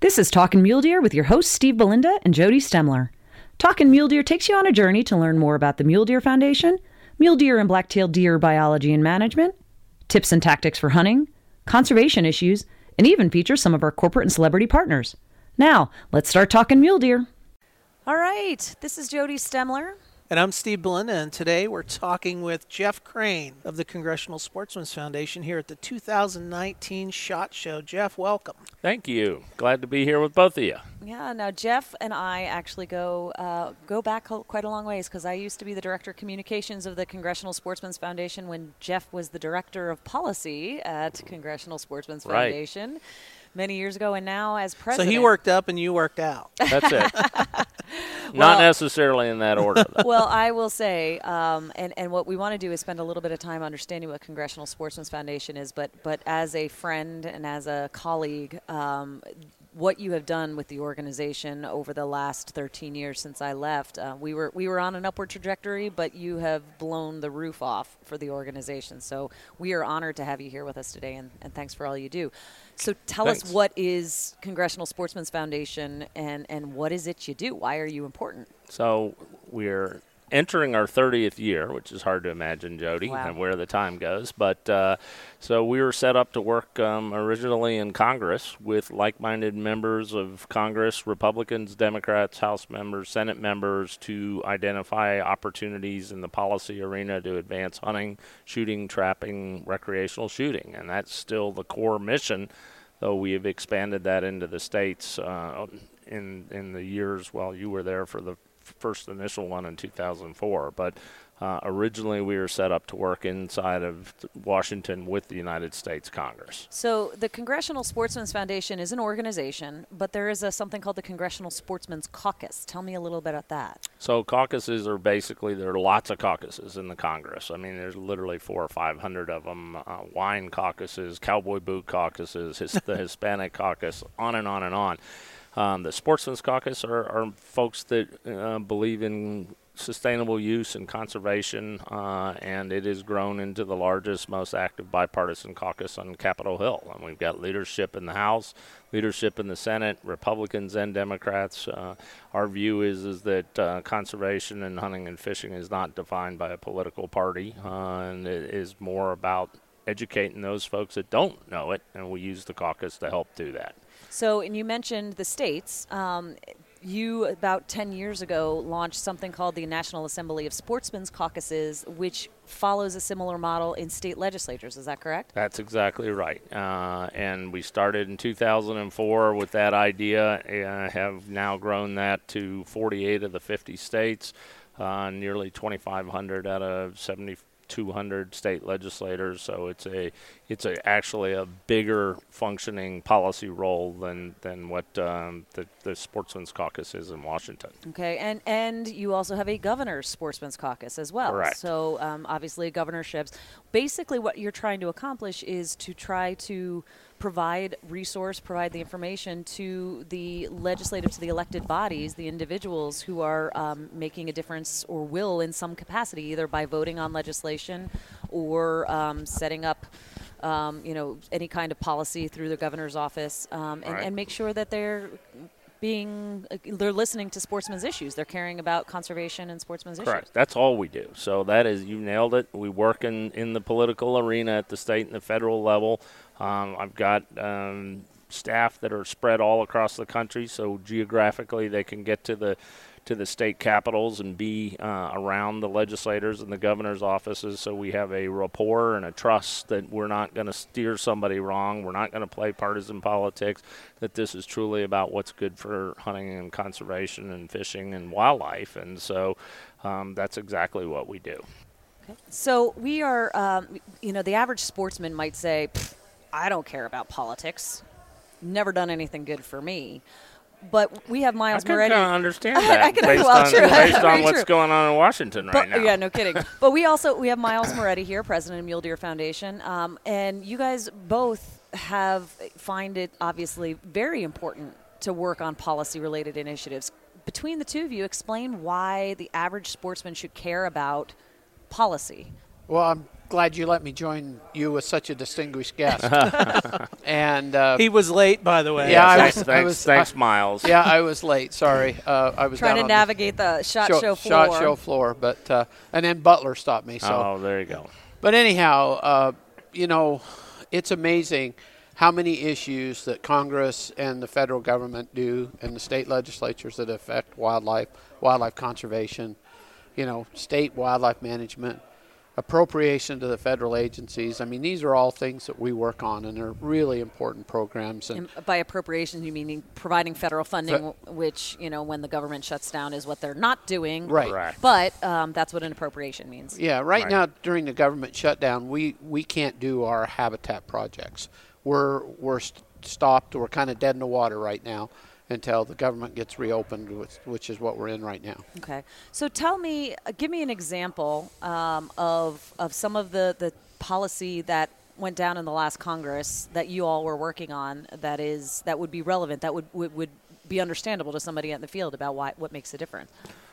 This is Talkin' Mule Deer with your hosts Steve Belinda and Jody Stemler. Talkin' Mule Deer takes you on a journey to learn more about the Mule Deer Foundation, mule deer and black-tailed deer biology and management, tips and tactics for hunting, conservation issues, and even features some of our corporate and celebrity partners. Now, let's start talking mule deer. All right, this is Jody Stemler. And I'm Steve Belinda, and today we're talking with Jeff Crane of the Congressional Sportsmen's Foundation here at the 2019 SHOT Show. Jeff, welcome. Thank you. Glad to be here with both of you. Yeah, now Jeff and I actually go uh, go back quite a long ways because I used to be the director of communications of the Congressional Sportsmen's Foundation when Jeff was the director of policy at Congressional Sportsmen's Right. Foundation many years ago, and now as president. So he worked up and you worked out. That's it. Not necessarily in that order, though. well, I will say, um, and and what we want to do is spend a little bit of time understanding what Congressional Sportsmen's Foundation is, but but as a friend and as a colleague, um, what you have done with the organization over the last 13 years since I left, uh, we were we were on an upward trajectory, but you have blown the roof off for the organization. So we are honored to have you here with us today, and, and thanks for all you do. So tell us what is Congressional Sportsmen's Foundation, and and what is it you do? Why are you important? So we're entering our 30th year, which is hard to imagine, Jody, Wow. and where the time goes. But uh, so we were set up to work um, originally in Congress with like-minded members of Congress, Republicans, Democrats, House members, Senate members, to identify opportunities in the policy arena to advance hunting, shooting, trapping, recreational shooting, and that's still the core mission. Though we have expanded that into the states uh, in in the years while you were there for the first initial one in 2004. But uh, originally, we were set up to work inside of Washington with the United States Congress. So the Congressional Sportsmen's Foundation is an organization, but there is a something called the Congressional Sportsmen's Caucus. Tell me a little bit about that. So caucuses are basically there are lots of caucuses in the Congress. I mean, there's literally four or five hundred of them. Uh, wine caucuses, cowboy boot caucuses, his, the Hispanic caucus, on and on and on. Um, the Sportsmen's Caucus are, are folks that uh, believe in sustainable use and conservation, uh, and it has grown into the largest, most active bipartisan caucus on Capitol Hill. And we've got leadership in the House, leadership in the Senate, Republicans and Democrats. Uh, our view is is that uh, conservation and hunting and fishing is not defined by a political party, uh, and it is more about educating those folks that don't know it, and we use the caucus to help do that. So, and you mentioned the states. Um, you about 10 years ago launched something called the National Assembly of Sportsmen's Caucuses, which follows a similar model in state legislatures. Is that correct? That's exactly right. Uh, and we started in 2004 with that idea, and have now grown that to 48 of the 50 states, uh, nearly 2,500 out of 7,200 state legislators. So it's a it's a, actually a bigger functioning policy role than than what um, the, the Sportsman's Caucus is in Washington. Okay, and and you also have a governor's sportsman's caucus as well. Correct. So um, obviously governorships. Basically, what you're trying to accomplish is to try to provide resource, provide the information to the legislative, to the elected bodies, the individuals who are um, making a difference or will in some capacity, either by voting on legislation or um, setting up. Um, you know, any kind of policy through the governor's office, um, and, Right. and make sure that they're being they're listening to sportsmen's issues. They're caring about conservation and sportsmen's Correct. issues. That's all we do. So that is you nailed it. We work in, in the political arena at the state and the federal level. Um, I've got um, staff that are spread all across the country, so geographically they can get to the to the state capitals and be uh, around the legislators and the governor's offices. So we have a rapport and a trust that we're not going to steer somebody wrong. We're not going to play partisan politics. That this is truly about what's good for hunting and conservation and fishing and wildlife. And so um, that's exactly what we do. Okay. So we are, um, you know, the average sportsman might say, "Pfft, "I don't care about politics. Never done anything good for me." But we have I Miles can Moretti. kind of understand I that can- based well, on true. based on what's true. going on in Washington right But, now. yeah, no kidding. but we also we have Miles Moretti here, president of Mule Deer Foundation, um, and you guys both have find it obviously very important to work on policy related initiatives. Between the two of you, explain why the average sportsman should care about policy. Well, I'm glad you let me join you with such a distinguished guest. and uh, He was late, by the way. Yeah, I thanks, was- thanks, was- thanks, I- Miles. yeah, I was late. Sorry, uh, I was Trying to on the navigate the shot show, floor. Shot show floor, but uh, and then Butler stopped me. So, Oh, there you go. but anyhow, uh, you know, it's amazing how many issues that Congress and the federal government do, and the state legislatures that affect wildlife, wildlife conservation, you know, state wildlife management, appropriation to the federal agencies. I mean, these are all things that we work on, and they're really important programs. And And by appropriations, you mean providing federal funding, which you know when the government shuts down is what they're not doing. Right. Correct. But um, that's what an appropriation means. Yeah, right, Right. now during the government shutdown, we, we can't do our habitat projects. We're we're st- stopped. We're kind of dead in the water right now until the government gets reopened, which, which is what we're in right now. Okay. So tell me, uh, give me an example um, of of some of the the policy that went down in the last Congress that you all were working on that is that would be relevant that would would, would be understandable to somebody in the field about why what makes a difference.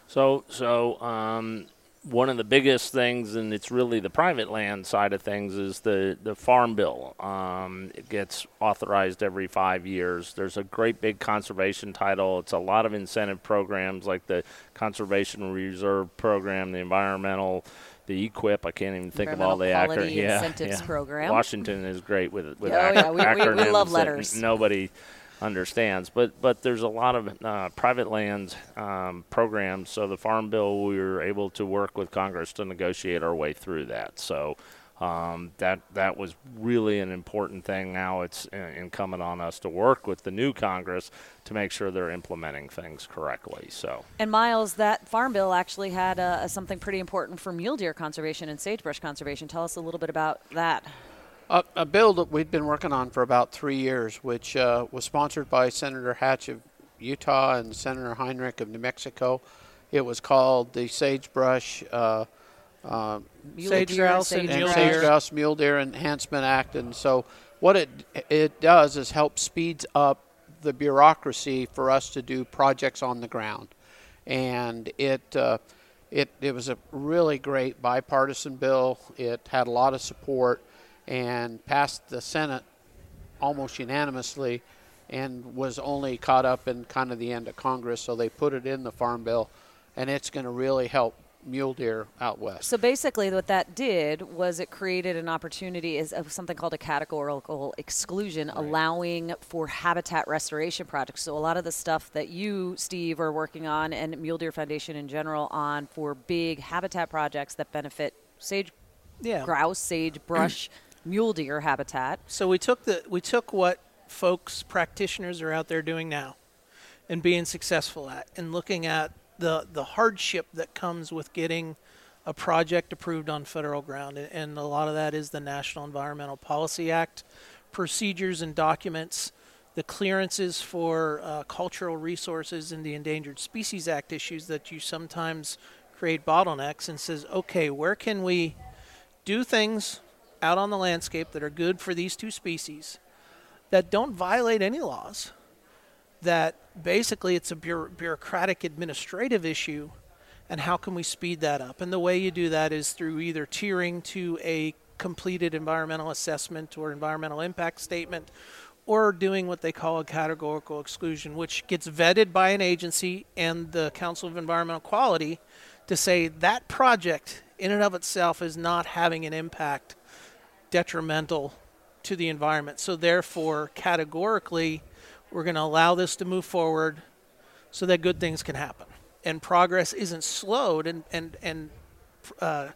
So, so um, one of the biggest things, and it's really the private land side of things, is the the farm bill. Um, it gets authorized every five years. There's a great big conservation title. It's a lot of incentive programs like the Conservation Reserve Program, the environmental. The EQIP, I can't even think of all the acronyms. Yeah, Incentives yeah. Program. Washington is great with with Oh, ac- yeah, we- we- we acronyms love letters. nobody understands. But but there's a lot of uh, private land um, programs. So the Farm Bill, we were able to work with Congress to negotiate our way through that. So. Um, that that was really an important thing. Now it's incumbent on us to work with the new Congress to make sure they're implementing things correctly. So And Miles, that farm bill actually had uh, something pretty important for mule deer conservation and sagebrush conservation. Tell us a little bit about that. A, a bill that we've been working on for about three years, which uh, was sponsored by Senator Hatch of Utah and Senator Heinrich of New Mexico. It was called the Sagebrush uh, uh, Mule Sage deer, grouse and and sagebrush. sage grouse mule deer enhancement act. And so what it it does is help speeds up the bureaucracy for us to do projects on the ground. And it uh, it it was a really great bipartisan bill. It had a lot of support and passed the senate almost unanimously and was only caught up in kind of the end of congress so they put it in the farm bill and it's going to really help mule deer out west So basically, what that did was it created an opportunity is of something called a categorical exclusion, allowing for habitat restoration projects. So a lot of the stuff that you, Steve, are working on, and Mule Deer Foundation in general, on for big habitat projects that benefit sage Yeah. grouse, sagebrush, mule deer habitat. So we took the we took what folks practitioners are out there doing now, and being successful at, and looking at the the hardship that comes with getting a project approved on federal ground, and, and a lot of that is the National Environmental Policy Act procedures and documents, the clearances for uh, cultural resources and the Endangered Species Act issues that you sometimes create bottlenecks, and says, okay, where can we do things out on the landscape that are good for these two species that don't violate any laws that basically it's a bureaucratic administrative issue and how can we speed that up? And the way you do that is through either tiering to a completed environmental assessment or environmental impact statement or doing what they call a categorical exclusion which gets vetted by an agency and the council of environmental quality to say that project in and of itself is not having an impact detrimental to the environment. So therefore, categorically, we're going to allow this to move forward so that good things can happen. And progress isn't slowed, and and and uh,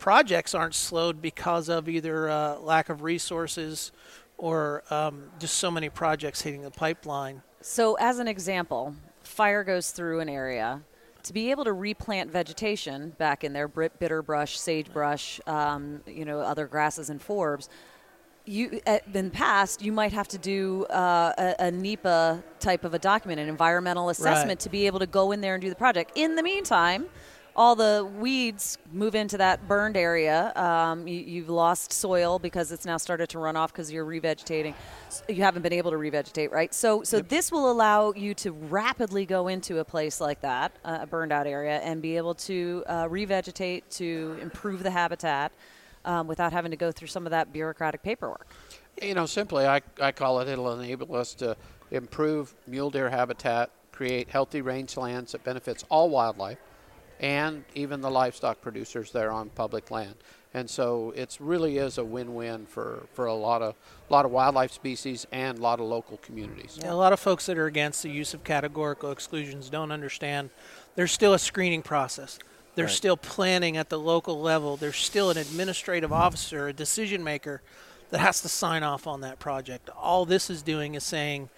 projects aren't slowed because of either uh, lack of resources or um, just so many projects hitting the pipeline. So, as an example, fire goes through an area. To be able to replant vegetation back in there, bitterbrush, sagebrush, um, you know, other grasses and forbs, you at, in the past you might have to do uh, a, a NEPA type of a document, an environmental assessment, to be able to go in there and do the project. In the meantime, all the weeds move into that burned area. Um, you, you've lost soil because it's now started to run off because you're revegetating. You haven't been able to revegetate, right? So, so this will allow you to rapidly go into a place like that, uh, a burned out area, and be able to uh, revegetate to improve the habitat. um, without having to go through some of that bureaucratic paperwork. You know, simply, I, I call it it'll enable us to improve mule deer habitat, create healthy rangelands that benefits all wildlife, and even the livestock producers there on public land. And so it really is a win-win for, for a lot of lot of wildlife species and a lot of local communities. Yeah, a lot of folks that are against the use of categorical exclusions don't understand there's still a screening process. There's Right. still planning at the local level. There's still an administrative officer, a decision maker that has to sign off on that project. All this is doing is saying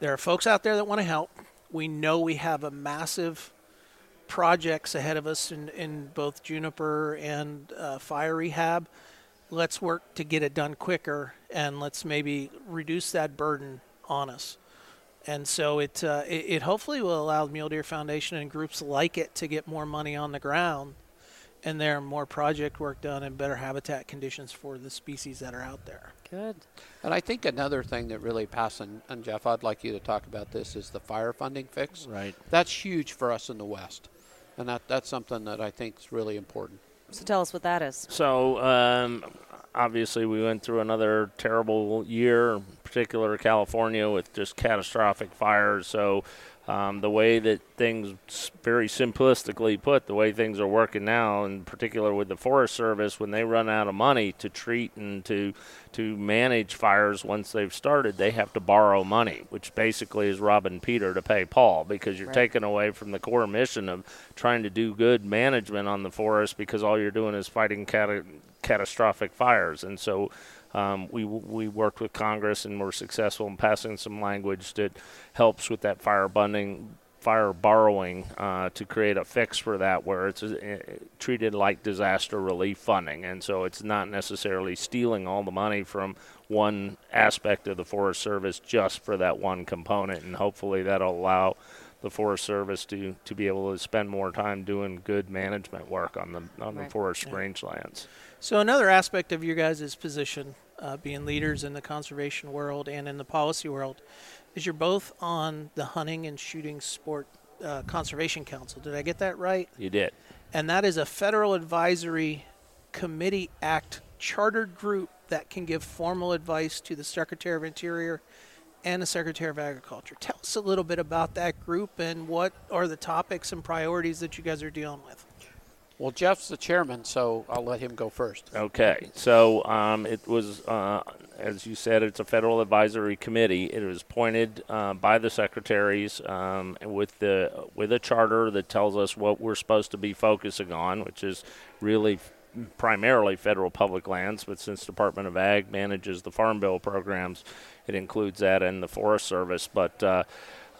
there are folks out there that want to help. We know we have a massive projects ahead of us in, in both juniper and uh, fire rehab. Let's work to get it done quicker and let's maybe reduce that burden on us. And so it, uh, it, it hopefully will allow the Mule Deer Foundation and groups like it to get more money on the ground and there more project work done and better habitat conditions for the species that are out there. Good. And I think another thing that really passed, and, and Jeff, I'd like you to talk about this, is the fire funding fix. Right. That's huge for us in the West. And that, that's something that I think is really important. So tell us what that is. So um, obviously, we went through another terrible year, in particular California, with just catastrophic fires. So um, the way that things, very simplistically put, the way things are working now, in particular with the Forest Service, when they run out of money to treat and to to manage fires once they've started, they have to borrow money, which basically is robbing Peter to pay Paul because you're Right. taking away from the core mission of trying to do good management on the forest because all you're doing is fighting cata- catastrophic fires. And so um, we we worked with Congress and were successful in passing some language that helps with that fire bunding. Fire borrowing uh, to create a fix for that, where it's uh, treated like disaster relief funding, and so it's not necessarily stealing all the money from one aspect of the Forest Service just for that one component, and hopefully that'll allow the Forest Service to, to be able to spend more time doing good management work on the on Right. the forest rangelands. So another aspect of your guys' position, uh, being leaders in the conservation world and in the policy world, is you're both on the Hunting and Shooting Sport uh, Conservation Council. Did I get that right? You did. And that is a federal advisory committee act chartered group that can give formal advice to the Secretary of Interior and the Secretary of Agriculture. Tell us a little bit about that group and what are the topics and priorities that you guys are dealing with. Well, Jeff's the chairman, so I'll let him go first. Okay, so um, it was, uh, as you said, it's a federal advisory committee. It was appointed uh, by the secretaries um, with the with a charter that tells us what we're supposed to be focusing on, which is really primarily federal public lands. But since Department of Ag manages the Farm Bill programs, it includes that and the Forest Service. But uh,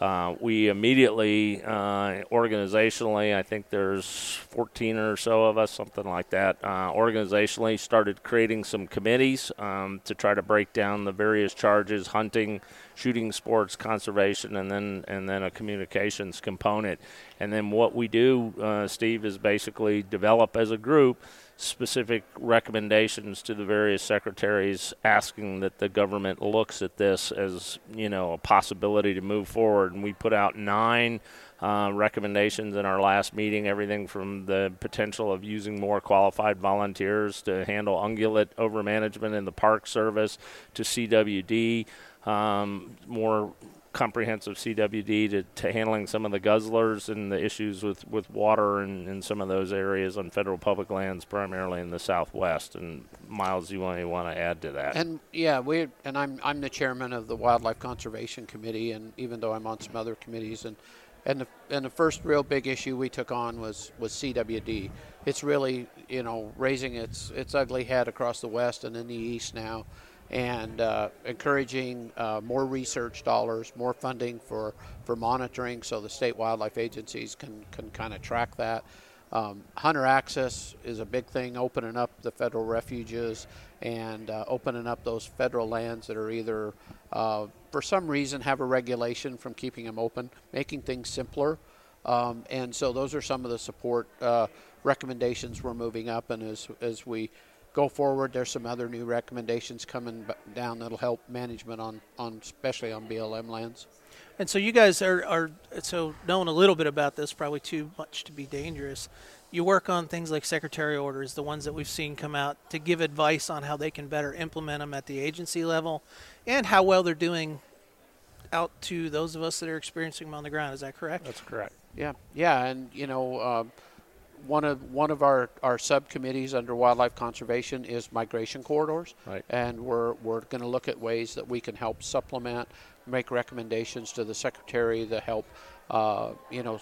uh, we immediately, uh, organizationally, I think there's 14 or so of us, something like that, uh, organizationally started creating some committees um, to try to break down the various charges, hunting, shooting sports, conservation, and then and then a communications component. And then what we do, uh, Steve, is basically develop as a group specific recommendations to the various secretaries asking that the government looks at this as you know a possibility to move forward. And we put out nine uh, recommendations in our last meeting everything from the potential of using more qualified volunteers to handle ungulate overmanagement in the park service to cwd um, more comprehensive CWD to, to handling some of the guzzlers and the issues with, with water in, in some of those areas on federal public lands, primarily in the southwest. And Miles, you want, you want to add to that? And yeah, we and I'm I'm the chairman of the Wildlife Conservation Committee, and even though I'm on some other committees, and and the and the first real big issue we took on was was CWD. It's really you know raising its its ugly head across the west and in the east now, and uh, encouraging uh, more research dollars, more funding for for monitoring, so the state wildlife agencies can can kind of track that. Um, hunter access is a big thing, opening up the federal refuges and uh, opening up those federal lands that are either, uh, for some reason, have a regulation from keeping them open, making things simpler. Um, and so those are some of the support uh, recommendations we're moving up. And as, as we go forward, there's some other new recommendations coming down that'll help management on, on especially on BLM lands. And so you guys are, are so knowing a little bit about this, probably too much to be dangerous. You work on things like secretary orders, the ones that we've seen come out, to give advice on how they can better implement them at the agency level, and how well they're doing out to those of us that are experiencing them on the ground. Is that correct? That's correct. Yeah, yeah, and you know, uh, one of one of our, our subcommittees under wildlife conservation is migration corridors, Right. and we're we're going to look at ways that we can help supplement, make recommendations to the secretary to help, uh, you know,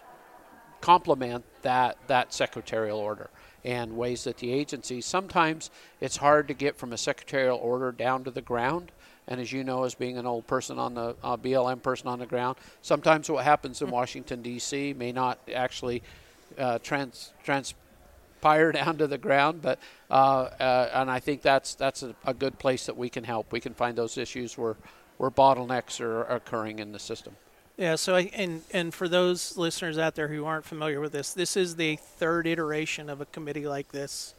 complement that that secretarial order. And ways that the agency sometimes it's hard to get from a secretarial order down to the ground. And as you know as being an old person on the uh, BLM person on the ground sometimes what happens in Washington DC may not actually uh, trans transpire down to the ground but uh, uh, and I think that's that's a, a good place that we can help we can find those issues where where bottlenecks are occurring in the system Yeah. So, I, and and for those listeners out there who aren't familiar with this, this is the third iteration of a committee like this.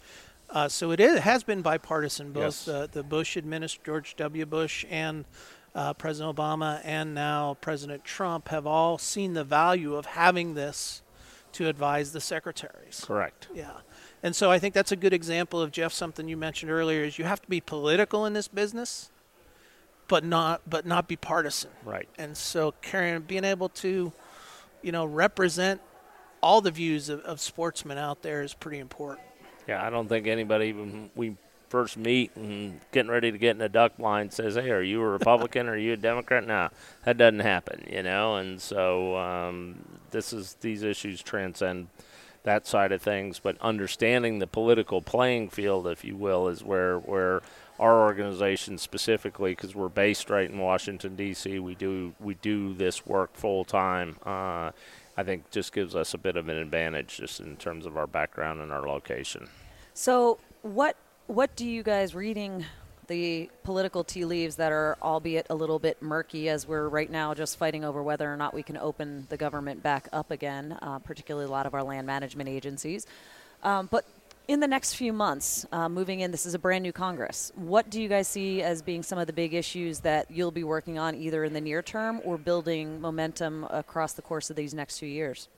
Uh, so it, is, it has been bipartisan. Both Yes. uh, the Bush administration, George W. Bush, and uh, President Obama, and now President Trump have all seen the value of having this to advise the secretaries. Correct. Yeah. And so I think that's a good example of Jeff something you mentioned earlier is you have to be political in this business but not but not be partisan. Right. And so Karen being able to you know represent all the views of, of sportsmen out there is pretty important. Yeah, I don't think anybody even we first meet and getting ready to get in a duck line says, "Hey, are you a Republican or are you a Democrat?" No, that doesn't happen, you know. And so um, this is these issues transcend that side of things, but understanding the political playing field, if you will, is where where our organization specifically, because we're based right in Washington D.C., we do we do this work full time. Uh, I think just gives us a bit of an advantage just in terms of our background and our location. So, what what do you guys reading the political tea leaves that are albeit a little bit murky as we're right now just fighting over whether or not we can open the government back up again, uh, particularly a lot of our land management agencies. Um, but in the next few months, uh, moving in, this is a brand new Congress. What do you guys see as being some of the big issues that you'll be working on either in the near term or building momentum across the course of these next few years?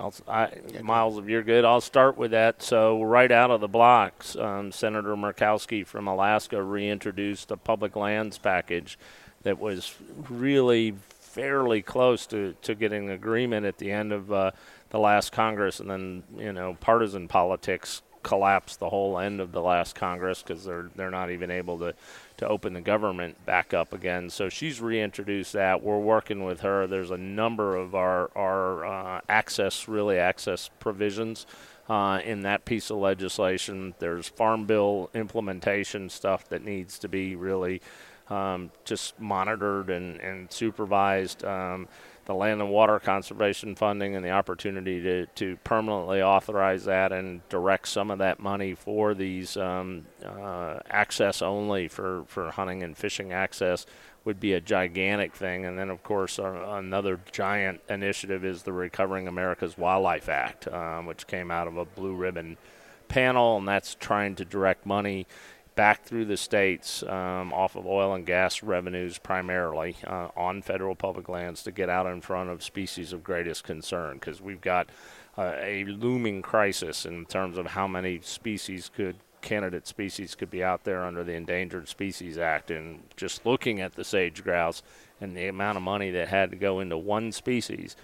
I'll, I, Miles, if you're good, I'll start with that. So, right out of the blocks, um, Senator Murkowski from Alaska reintroduced a public lands package that was really fairly close to, to getting agreement at the end of uh, the last Congress. And then, you know, partisan politics collapsed the whole end of the last Congress because they're, they're not even able to, to open the government back up again. So she's reintroduced that. We're working with her. There's a number of our, our uh, access, really access provisions uh, in that piece of legislation. There's Farm Bill implementation stuff that needs to be really um, just monitored and, and supervised. Um, the land and water conservation funding and the opportunity to, to permanently authorize that and direct some of that money for these um, uh, access only for, for hunting and fishing access would be a gigantic thing. And then, of course, uh, another giant initiative is the Recovering America's Wildlife Act, uh, which came out of a blue ribbon panel, and that's trying to direct money back through the states um, off of oil and gas revenues primarily uh, on federal public lands to get out in front of species of greatest concern. Because we've got uh, a looming crisis in terms of how many species could candidate species could be out there under the Endangered Species Act. And just looking at the sage grouse and the amount of money that had to go into one species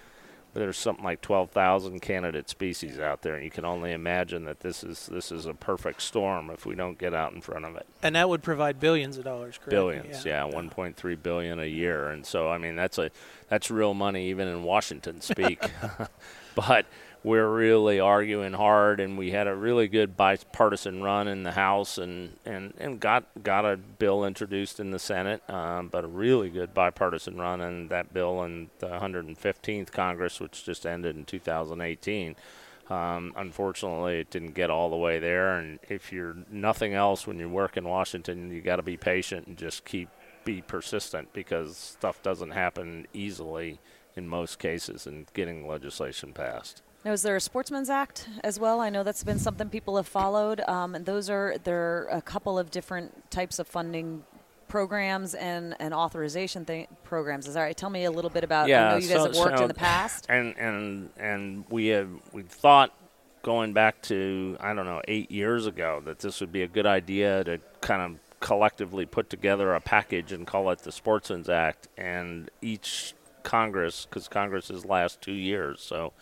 there's something like 12,000 candidate species out there, and you can only imagine that this is this is a perfect storm if we don't get out in front of it. And that would provide billions of dollars, correct? Billions, yeah, 1.3 billion a year, and so I mean that's a that's real money even in Washington speak. but we're really arguing hard, and we had a really good bipartisan run in the House, and, and, and got got a bill introduced in the Senate, um, but a really good bipartisan run in that bill in the 115th Congress, which just ended in 2018. Um, unfortunately, it didn't get all the way there, and if you're nothing else when you work in Washington, you got to be patient and just keep be persistent because stuff doesn't happen easily in most cases in getting legislation passed. Now, is there a Sportsman's Act as well? I know that's been something people have followed, um, and those are there are a couple of different types of funding programs and, and authorization th- programs. Is that right? Tell me a little bit about. yeah, I know you guys so- have worked so- in the past. and and and we have we thought going back to I don't know eight years ago that this would be a good idea to kind of collectively put together a package and call it the Sportsman's Act, and each Congress, because Congress is last two years, so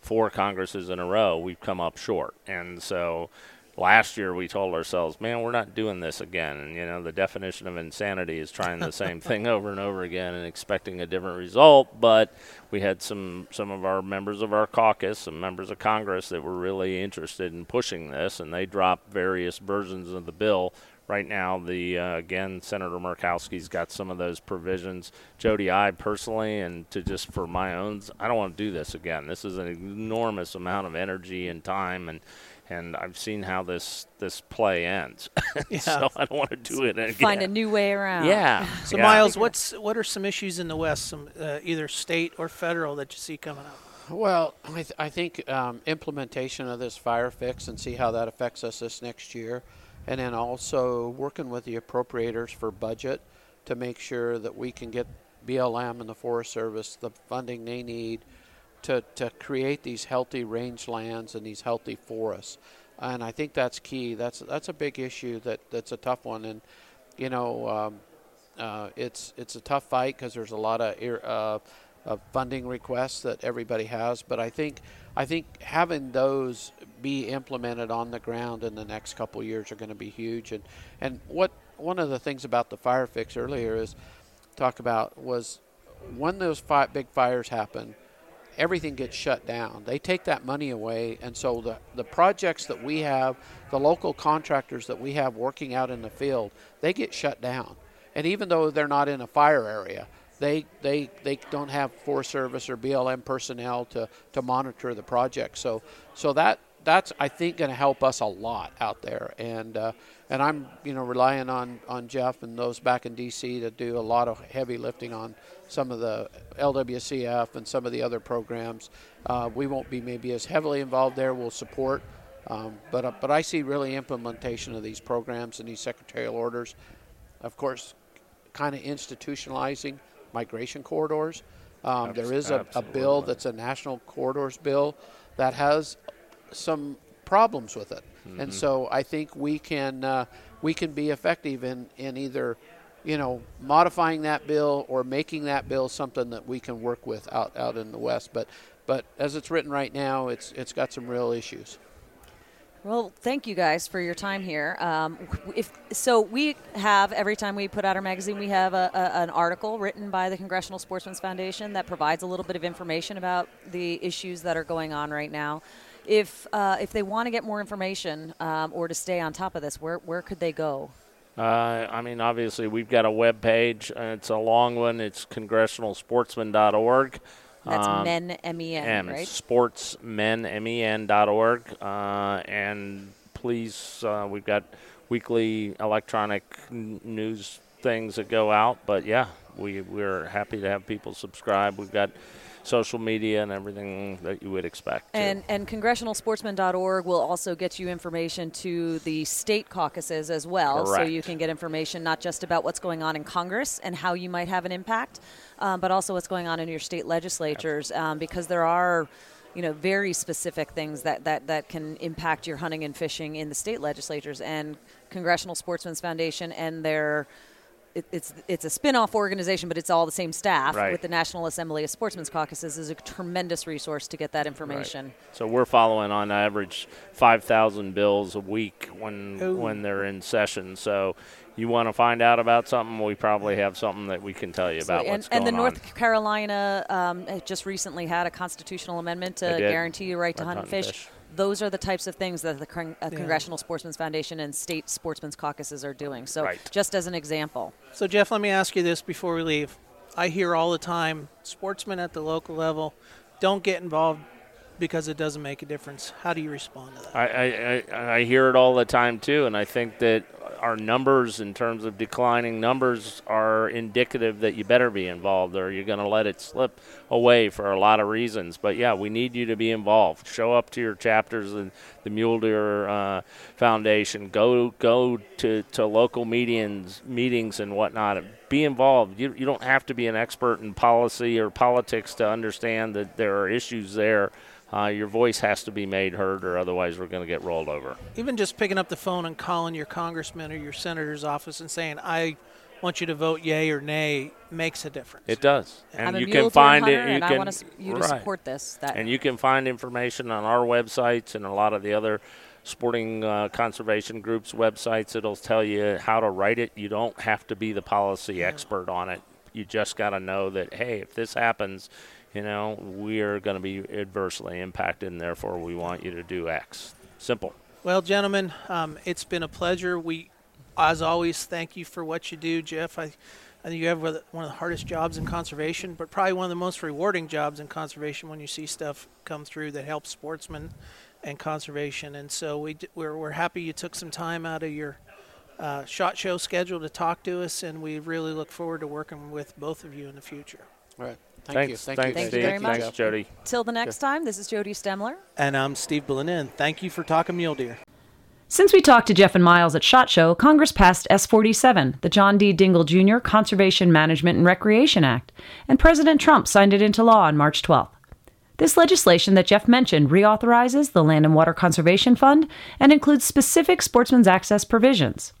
four Congresses in a row, we've come up short, and so. Last year, we told ourselves, "Man, we're not doing this again." And you know, the definition of insanity is trying the same thing over and over again and expecting a different result. But we had some some of our members of our caucus, some members of Congress that were really interested in pushing this, and they dropped various versions of the bill. Right now, the uh, again, Senator Murkowski's got some of those provisions. Jody, I personally, and to just for my own, I don't want to do this again. This is an enormous amount of energy and time, and and I've seen how this this play ends. so I don't want to do it again. Find a new way around. yeah. So yeah. Miles, what's what are some issues in the West, some uh, either state or federal that you see coming up? Well, I, th- I think um, implementation of this fire fix and see how that affects us this next year, and then also working with the appropriators for budget to make sure that we can get BLM and the Forest Service the funding they need to, to create these healthy rangelands and these healthy forests. And I think that's key. That's that's a big issue. That that's a tough one. And you know, um, uh, it's it's a tough fight because there's a lot of uh, of funding requests that everybody has. But I think I think having those be implemented on the ground in the next couple years are going to be huge. And and what one of the things about the fire fix earlier is talk about was when those fi- big fires happen, everything gets shut down. They take that money away, and so the the projects that we have, the local contractors that we have working out in the field, they get shut down. And even though they're not in a fire area, they they they don't have Forest Service or BLM personnel to to monitor the project. So so that that's I think going to help us a lot out there. And uh, and I'm you know relying on on Jeff and those back in DC to do a lot of heavy lifting on some of the LWCF and some of the other programs. Uh, we won't be maybe as heavily involved there. We'll support. Um, but, uh, but I see really implementation of these programs and these secretarial orders, of course, kind of institutionalizing migration corridors. Um, there is a, a bill that's a national corridors bill that has some problems with it, and so I think we can uh, we can be effective in, in either you know modifying that bill or making that bill something that we can work with out, out in the west. But but as it's written right now, it's it's got some real issues. Well, thank you guys for your time here. Um, if so, we have every time we put out our magazine, we have a, a, an article written by the Congressional Sportsmen's Foundation that provides a little bit of information about the issues that are going on right now. If uh, if they want to get more information um, or to stay on top of this, where where could they go? Uh, I mean, obviously, we've got a web page. It's a long one. It's congressionalsportsmen.org. That's Um, men M E N, M, right? sportsmenmen.org. Uh, and please, uh, we've got weekly electronic n- news things that go out. But yeah, we, we're happy to have people subscribe. We've got social media and everything that you would expect. And, and congressionalsportsmen.org will also get you information to the state caucuses as well. So you can get information not just about what's going on in Congress and how you might have an impact, um, but also what's going on in your state legislatures um, because there are. You know, very specific things that, that, that can impact your hunting and fishing in the state legislatures and Congressional Sportsmen's Foundation and their it, it's it's a spin-off organization, but it's all the same staff Right. with the National Assembly of Sportsmen's Caucuses is a tremendous resource to get that information. So we're following on average 5,000 bills a week when Ooh. when they're in session. So you want to find out about something, we probably have something that we can tell you about and, what's and the North on. Carolina um, just recently had a constitutional amendment to guarantee your right to Right hunt and fish. and fish. Those are the types of things that the Con- uh, Congressional Sportsmen's Foundation and state sportsmen's caucuses are doing. So, Right. just as an example, So, Jeff, let me ask you this before we leave. I hear all the time sportsmen at the local level don't get involved because it doesn't make a difference. How do you respond to that? I, I, I, I hear it all the time too, and I think that our numbers in terms of declining numbers are indicative that you better be involved or you're going to let it slip away for a lot of reasons. But yeah, we need you to be involved. Show up to your chapters and the Mule Deer uh, Foundation. Go go to, to local meetings meetings and whatnot. Be involved. You, you don't have to be an expert in policy or politics to understand that there are issues there uh, your voice has to be made heard, or otherwise we're going to get rolled over. Even just picking up the phone and calling your congressman or your senator's office and saying, "I want you to vote yay or nay," makes a difference. It does, I'm and a you mule can find deer it. hunter, You and can I want you to right. support this. That and you can find information on our websites and a lot of the other sporting uh, conservation groups' websites. It'll tell you how to write it. You don't have to be the policy expert on it. You just got to know that hey, if this happens, you know we are going to be adversely impacted, and therefore we want you to do X. Simple. Well, gentlemen, um, it's been a pleasure. We, as always, thank you for what you do, Jeff. I, I think you have one of the hardest jobs in conservation, but probably one of the most rewarding jobs in conservation when you see stuff come through that helps sportsmen and conservation. And so we, d- we're, we're happy you took some time out of your uh, shot show schedule to talk to us, and we really look forward to working with both of you in the future. All right. Thank Thanks. you. Thank, Thanks, you. Thank you very much. Thanks, Jody. Till the next time, this is Jody Stemler. And I'm Steve Belinda, and thank you for talking mule deer. Since we talked to Jeff and Miles at SHOT Show, Congress passed S 47, the John D. Dingell Jr. Conservation Management and Recreation Act, and President Trump signed it into law on March 12th. This legislation that Jeff mentioned reauthorizes the Land and Water Conservation Fund and includes specific sportsman's access provisions.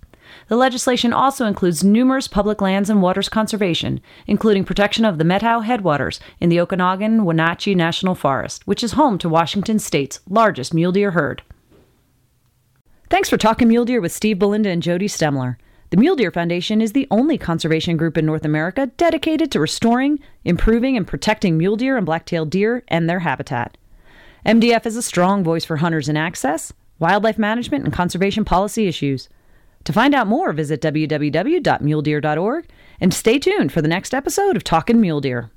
The legislation also includes numerous public lands and waters conservation, including protection of the Methow headwaters in the Okanogan Wenatchee National Forest, which is home to Washington state's largest mule deer herd. Thanks for talking mule deer with Steve Belinda and Jody Stemler. The Mule Deer Foundation is the only conservation group in North America dedicated to restoring, improving, and protecting mule deer and black-tailed deer and their habitat. MDF is a strong voice for hunters in access, wildlife management, and conservation policy issues. To find out more, visit www.muledeer.org and stay tuned for the next episode of Talkin' Mule Deer.